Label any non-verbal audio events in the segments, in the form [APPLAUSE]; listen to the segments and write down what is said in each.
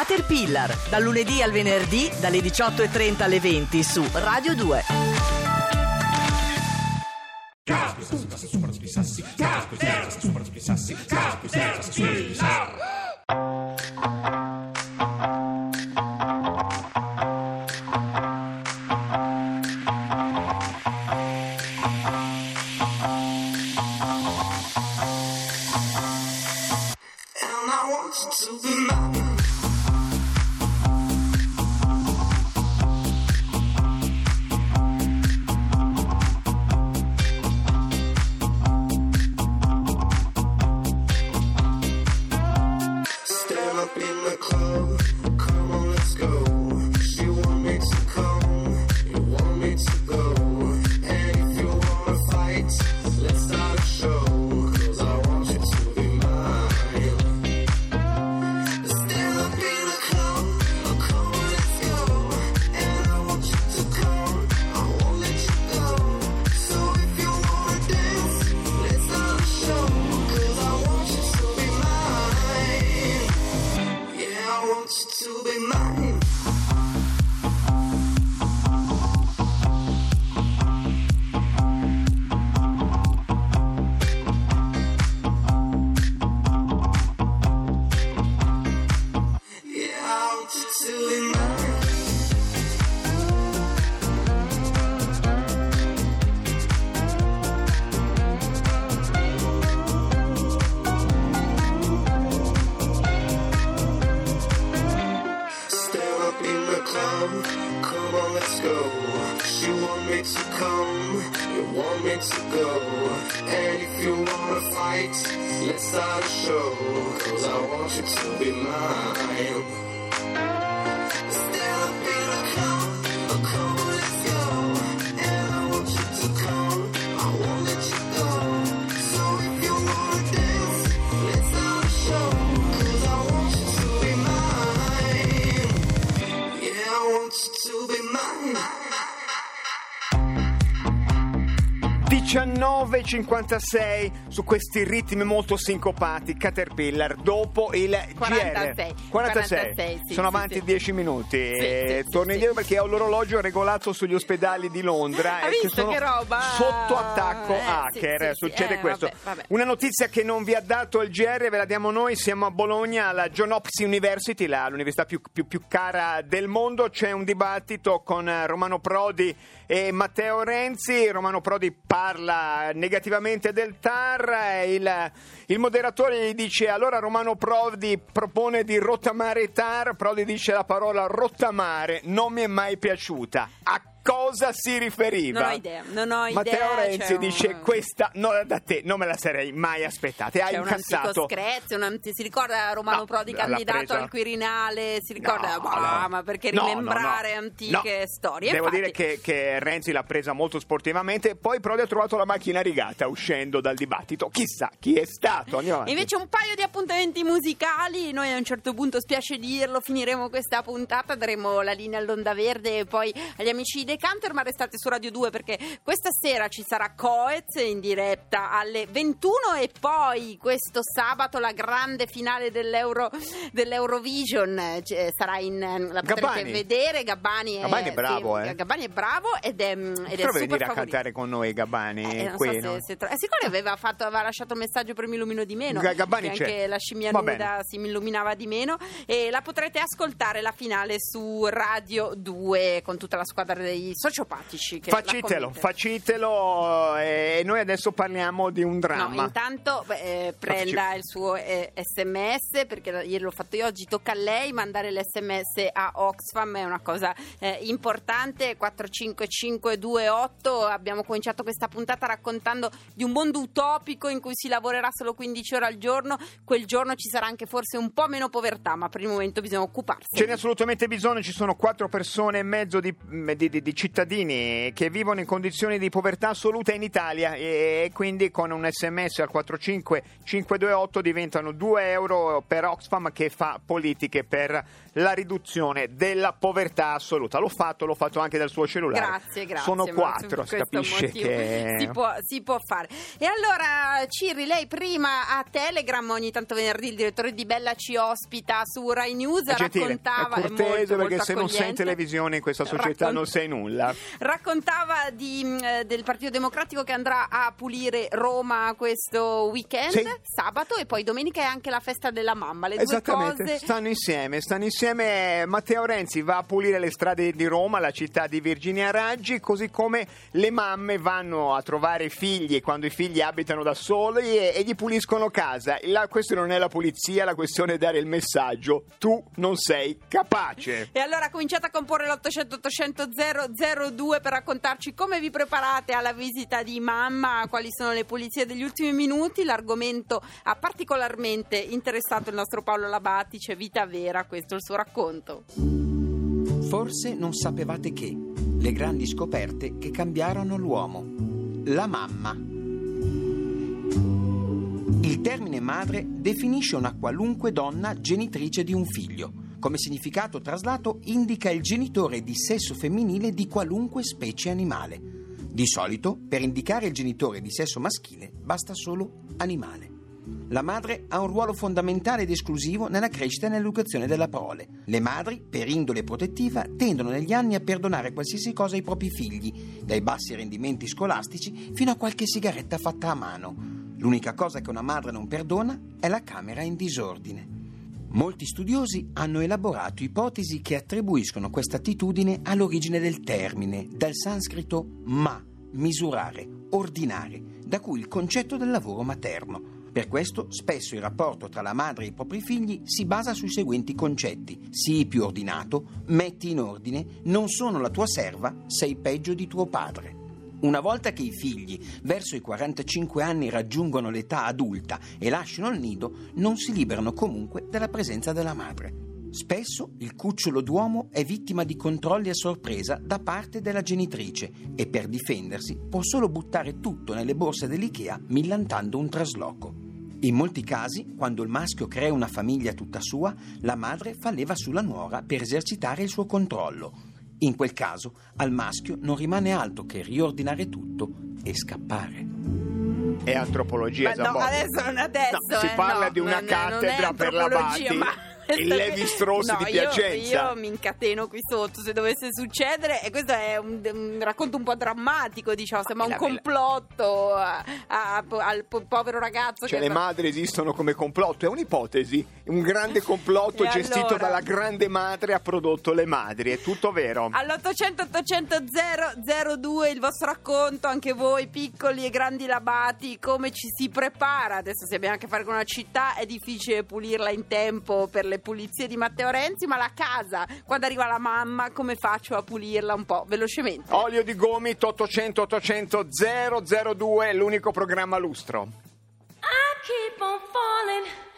Caterpillar, dal lunedì al venerdì dalle 18.30 alle 20 su Radio 2. And let's go. She wants me to come, you want me to go And if you wanna fight, let's start a show. Cause I want you to be mine. 19.56 su questi ritmi molto sincopati. Caterpillar dopo il 46, GR 46, 46, sì, sono sì, avanti sì. 10 minuti. E sì, torno indietro perché ho l'orologio regolato sugli ospedali di Londra Hai e sono che roba? sotto attacco Eh, hacker succede Eh, questo. vabbè, vabbè. una notizia che non vi ha dato il GR ve la diamo noi siamo a Bologna alla John Hopkins University la- l'università più, più- più cara del mondo. C'è un dibattito con eh, Romano Prodi e Matteo Renzi. Romano Prodi parla negativamente del TAR il, il moderatore gli dice allora Romano Prodi propone di rottamare TAR Prodi dice la parola rottamare non mi è mai piaciuta. A cosa si riferiva? Non ho idea, non ho Matteo idea, Renzi c'è un- dice questa no, da te non me la sarei mai aspettata e ha C'è un incassato screzio, un anti- si ricorda Romano No, Prodi candidato presa- al Quirinale, si ricorda, No, bah, no. perché rimembrare antiche storie. Devo Infatti, dire che, che Renzi l'ha presa molto sportivamente, poi Prodi ha trovato la macchina rigata uscendo dal dibattito. Chissà chi è stato. Invece un paio di appuntamenti musicali, noi a un certo punto, spiace dirlo, finiremo questa puntata, daremo la linea all'Onda Verde e poi agli amici Decanter, ma restate su Radio 2 perché questa sera ci sarà Coez in diretta alle 21 e poi questo sabato la grande finale dell'Euro, dell'Eurovision eh, c- sarà in, eh, la potrete vedere, Gabbani è, Gabbani è bravo, sì, eh. Gabbani è bravo ed è, mm, ed è super venire a cantare con noi Gabbani Eh, qui, so no? se, se tro- eh, sicuro aveva, fatto, aveva lasciato un messaggio per mi illumino di meno Ga- Gabbani c'è. anche la scimmia Va nuda bene. si mi illuminava di meno e la potrete ascoltare la finale su Radio 2 con tutta la squadra dei sociopatici che Facitelo, facitelo e noi adesso parliamo di un No, dramma. intanto beh, eh, prenda il suo eh, sms perché ieri l'ho fatto io, oggi tocca a lei mandare l'sms a Oxfam, è una cosa eh, importante, 45528, abbiamo cominciato questa puntata raccontando di un mondo utopico in cui si lavorerà solo 15 ore al giorno, quel giorno ci sarà anche forse un po' meno povertà, ma per il momento bisogna occuparsi. Ce n'è assolutamente bisogno, ci sono quattro persone e mezzo di, di- di- di cittadini che vivono in condizioni di povertà assoluta in Italia e, quindi con un sms al 45528 diventano 2 euro per Oxfam che fa politiche per la riduzione della povertà assoluta. L'ho fatto, l'ho fatto anche dal suo cellulare. Grazie, grazie. Sono quattro, si capisce motivo che... si può, si può fare. E allora, Cirri, lei prima a Telegram, ogni tanto venerdì il direttore di Bella ci ospita su Rai News, È gentile, raccontava... è cortese molto, perché molto se non sei in televisione in questa società Raccon- non sei nulla. Raccontava di, eh, del Partito Democratico che andrà a pulire Roma questo weekend, Sì. sabato, e poi domenica è anche la festa della mamma. Le due cose. stanno insieme, stanno insieme. Matteo Renzi va a pulire le strade di Roma, la città di Virginia Raggi, così come le mamme vanno a trovare i figli quando i figli abitano da soli e, e gli puliscono casa. La questione non è la pulizia, la questione è dare il messaggio: tu non sei capace. E allora cominciate a comporre l'800 800 002 per raccontarci come vi preparate alla visita di mamma, quali sono le pulizie degli ultimi minuti. L'argomento ha particolarmente interessato il nostro Paolo Labati, c'è vita vera, questo il suo racconto. Forse non sapevate che le grandi scoperte che cambiarono l'uomo. La mamma. Il termine madre definisce una qualunque donna genitrice di un figlio. Come significato traslato indica il genitore di sesso femminile di qualunque specie animale. Di solito, per indicare il genitore di sesso maschile, basta solo animale. La madre ha un ruolo fondamentale ed esclusivo nella crescita e nell'educazione della prole. Le madri, per indole protettiva, tendono negli anni a perdonare qualsiasi cosa ai propri figli, dai bassi rendimenti scolastici fino a qualche sigaretta fatta a mano. L'unica cosa che una madre non perdona è la camera in disordine. Molti studiosi hanno elaborato ipotesi che attribuiscono questa attitudine all'origine del termine, dal sanscrito ma, misurare, ordinare, da cui il concetto del lavoro materno. Per questo spesso il rapporto tra la madre e i propri figli si basa sui seguenti concetti. Sii più ordinato, metti in ordine, non sono la tua serva, sei peggio di tuo padre. Una volta che i figli verso i 45 anni raggiungono l'età adulta e lasciano il nido, non si liberano comunque dalla presenza della madre. Spesso il cucciolo d'uomo è vittima di controlli a sorpresa da parte della genitrice e per difendersi può solo buttare tutto nelle borse dell'IKEA millantando un trasloco. In molti casi, quando il maschio crea una famiglia tutta sua, la madre fa leva sulla nuora per esercitare il suo controllo. In quel caso, al maschio non rimane altro che riordinare tutto e scappare. È antropologia, Ma no, Zambotti. adesso non adesso. No, si eh, parla no, di una non è- non è cattedra per la Bati, ma- il Levi Strauss No, di io- Piacenza. Io, mi incateno qui sotto se dovesse succedere, e questo è un, un racconto un po' drammatico, diciamo. Sembra un complotto a- a- al po- povero ragazzo Cioè le madri esistono come complotto, è un'ipotesi, un grande complotto gestito allora? dalla grande madre ha prodotto le madri, è tutto vero. All'800 800 002 il vostro racconto, anche voi piccoli e grandi labati, come ci si prepara? Adesso se abbiamo a che fare con una città è difficile pulirla in tempo per le pulizie di Matteo Renzi, ma la casa, quando arriva la mamma, come faccio a pulirla un po' velocemente? Olio di gomito 800 800 002, l'unico programma lustro. I keep on falling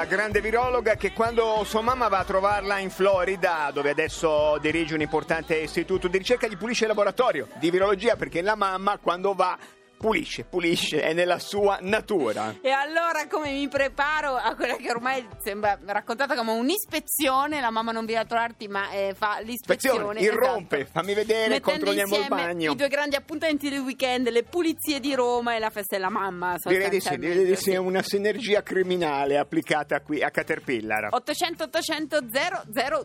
la grande virologa che quando sua mamma va a trovarla in Florida, dove adesso dirige un importante istituto di ricerca, gli pulisce il laboratorio di virologia perché la mamma quando va pulisce, pulisce, è nella sua natura. E allora come mi preparo a quella che ormai sembra raccontata come un'ispezione, la mamma non viene a trovarti ma eh, fa l'ispezione. Ispezione, irrompe, esatto. fammi vedere, Mettendo controlliamo il insieme bagno. I due grandi appuntamenti del weekend, le pulizie di Roma e la festa della mamma. Direi di sì, direi di sì, è una sinergia criminale applicata qui a Caterpillar. 800 800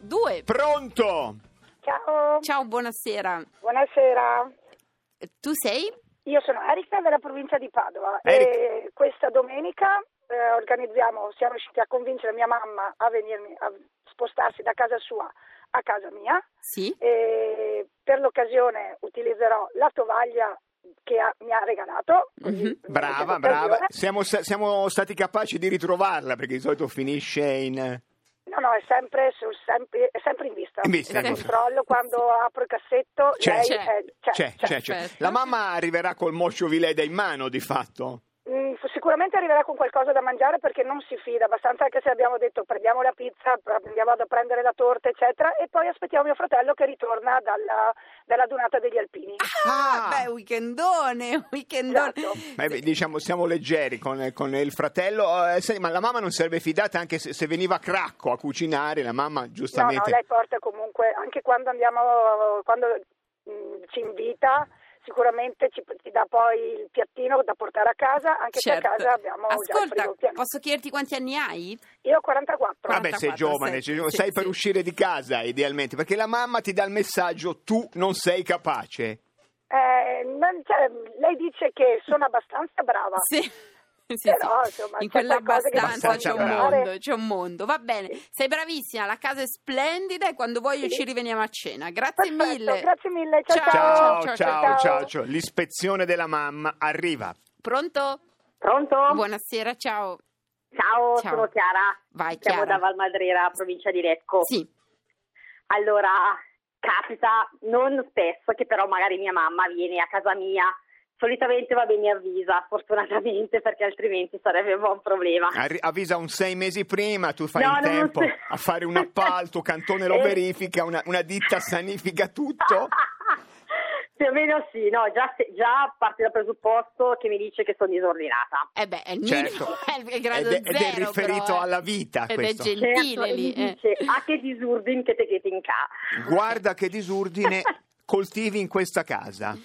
002. Pronto? Ciao, Ciao, buonasera. buonasera. Tu sei? Io sono Erika della provincia di Padova Erika. e questa domenica eh, organizziamo, siamo riusciti a convincere mia mamma a venirmi a spostarsi da casa sua a casa mia Sì. e per l'occasione utilizzerò la tovaglia che ha- mi ha regalato. Mhm. Brava, brava. Siamo, siamo stati capaci di ritrovarla perché di solito finisce in... No, no, è sempre, sul- sempre, è sempre in vista. In vista, in controllo quando apro il cassetto, C'è, lei c'è, è- c'è, c'è, c'è. c'è. La mamma arriverà col moscio vileda in mano, di fatto. Mm, sicuramente arriverà con qualcosa da mangiare perché non si fida abbastanza anche se abbiamo detto prendiamo la pizza, andiamo a prendere la torta eccetera e poi aspettiamo mio fratello che ritorna dalla, dalla dunata degli alpini. Ah, Ah. beh, weekendone, [LAUGHS] weekendone. Esatto. Ma, eh, diciamo, siamo leggeri con, con il fratello. Eh, sai, ma la mamma non sarebbe fidata anche se, se veniva a cracco a cucinare. La mamma, No, no, giustamente. lei porta comunque, anche quando andiamo, quando mm, ci invita, sicuramente ci, ci dà poi il piattino da portare a casa, anche se a casa abbiamo già il Certo. Ascolta, frigo posso chiederti quanti anni hai? Io ho 44. Vabbè, sei 44, giovane, sì, sei, sì, sei sì. per uscire di casa idealmente, perché la mamma ti dà il messaggio tu non sei capace. Eh, non- cioè, lei dice che sono abbastanza brava. Sì. Sì, Però, sì. insomma, in c'è quella qualcosa che abbastanza non c'è un mondo, c'è un mondo. Va bene, sei bravissima, la casa è splendida e quando voglio ci riveniamo a cena. Grazie Perfetto, mille. grazie mille, ciao Ciao, ciao. Ciao, ciao, ciao, ciao. ciao, ciao. L'ispezione della mamma arriva. Pronto? Pronto? Buonasera, ciao. Ciao, Ciao. sono Chiara. Vai, Siamo Chiara. da Valmadrera, provincia di Lecco. Sì. Allora, capita non spesso che però magari mia mamma viene a casa mia. Solitamente va bene avvisa, fortunatamente, [LAUGHS] perché altrimenti sarebbe un buon problema. Arri- avvisa un sei mesi prima, tu fai No, in tempo se- a fare un appalto, [LAUGHS] Cantone lo Eh. verifica, una, una ditta sanifica tutto. [LAUGHS] Più o meno sì, no, già, se- già parte dal presupposto che mi dice che sono disordinata. Eh beh, è il Certo. minimo, è il grado Ed è- ed è zero, riferito però, eh. alla vita, Ed questo. è gentile Certo, lì. mi eh. dice, ah che disurdin che te che te in ca. Guarda che disordine coltivi in questa casa.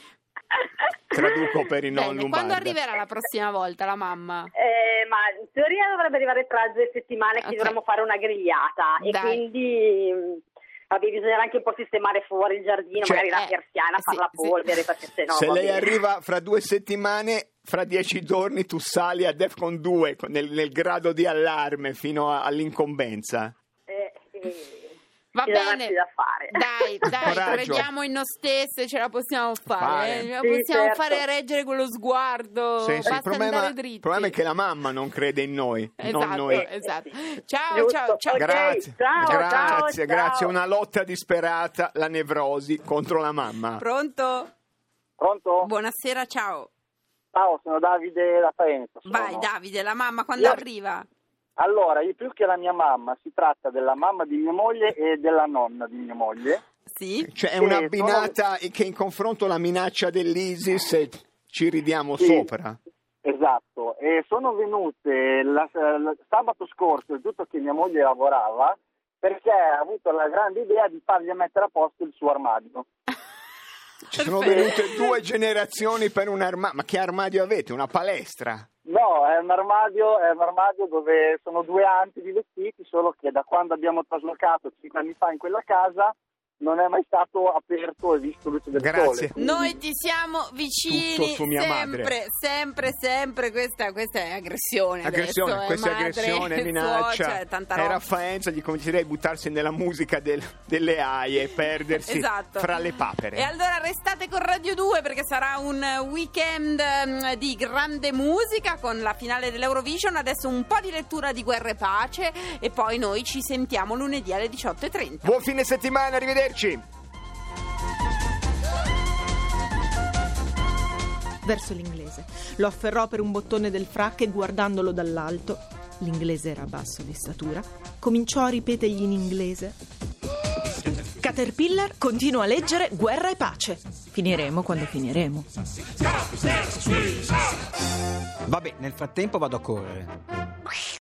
Traduco [LAUGHS] per i non Bene, lombardi. quando arriverà la prossima volta la mamma? Eh, ma in teoria dovrebbe arrivare tra due settimane che Ok. dovremmo fare una grigliata e Dai. quindi mh, vabbè, bisognerà anche un po' sistemare fuori il giardino, Cioè- magari la Eh, persiana, sì, fare la sì. polvere perché se no Se lei bene. arriva fra due settimane, fra dieci giorni tu sali a Defcon 2 con- nel, nel grado di allarme fino a- all'incombenza. Eh, eh, Va bene. da fare. Dai, dai, Coraggio. crediamo in noi stesse, ce la possiamo fare. Fare. eh, Ce la Sì, possiamo certo. fare reggere quello sguardo. Sì, sì, il, problema, il problema è che la mamma non crede in noi, non Esatto, noi. esatto. Ciao, Giusto. ciao, ciao. Ok, Grazie, ciao, grazie, ciao, grazie. ciao. Una lotta disperata, la nevrosi contro la mamma. Pronto? Pronto? Buonasera, ciao. Ciao, sono Davide da Faenza. sono. Vai Davide, la mamma quando Io- arriva? Allora, io più che la mia mamma, si tratta della mamma di mia moglie e della nonna di mia moglie. Sì? Cioè è una binata che in confronto alla minaccia dell'ISIS eh, ci ridiamo Sì. sopra. Esatto, e sono venute la- la- sabato scorso, il tutto che mia moglie lavorava, perché ha avuto la grande idea di fargli mettere a posto il suo armadio. [LAUGHS] Ci sono Perfetto. venute due generazioni per un armadio. Ma che armadio avete? Una palestra? No, è un armadio, è un armadio dove sono due anti di vestiti, solo che da quando abbiamo traslocato cinque anni fa in quella casa non è mai stato aperto e visto luce del Grazie. sole. Noi ti siamo vicini Tutto su mia sempre, madre. sempre, sempre. Questa, questa è aggressione. Aggressione, adesso, eh, questa è madre, aggressione, [LAUGHS] minaccia. tanta Era. Faenza, gli consiglierei di buttarsi nella musica del- delle aie e perdersi Esatto. fra le papere. E allora restate con Radio 2 perché sarà un weekend ehm, di grande musica con la finale dell'Eurovision. Adesso un po' di lettura di Guerra e Pace e poi noi ci sentiamo lunedì alle 18.30. Buon fine settimana, arrivederci. verso l'inglese. Lo afferrò per un bottone del frac e guardandolo dall'alto l'inglese era basso di statura, cominciò a ripetergli in inglese. Caterpillar continua a leggere Guerra e pace. Finiremo quando finiremo. Vabbè, nel frattempo vado a correre.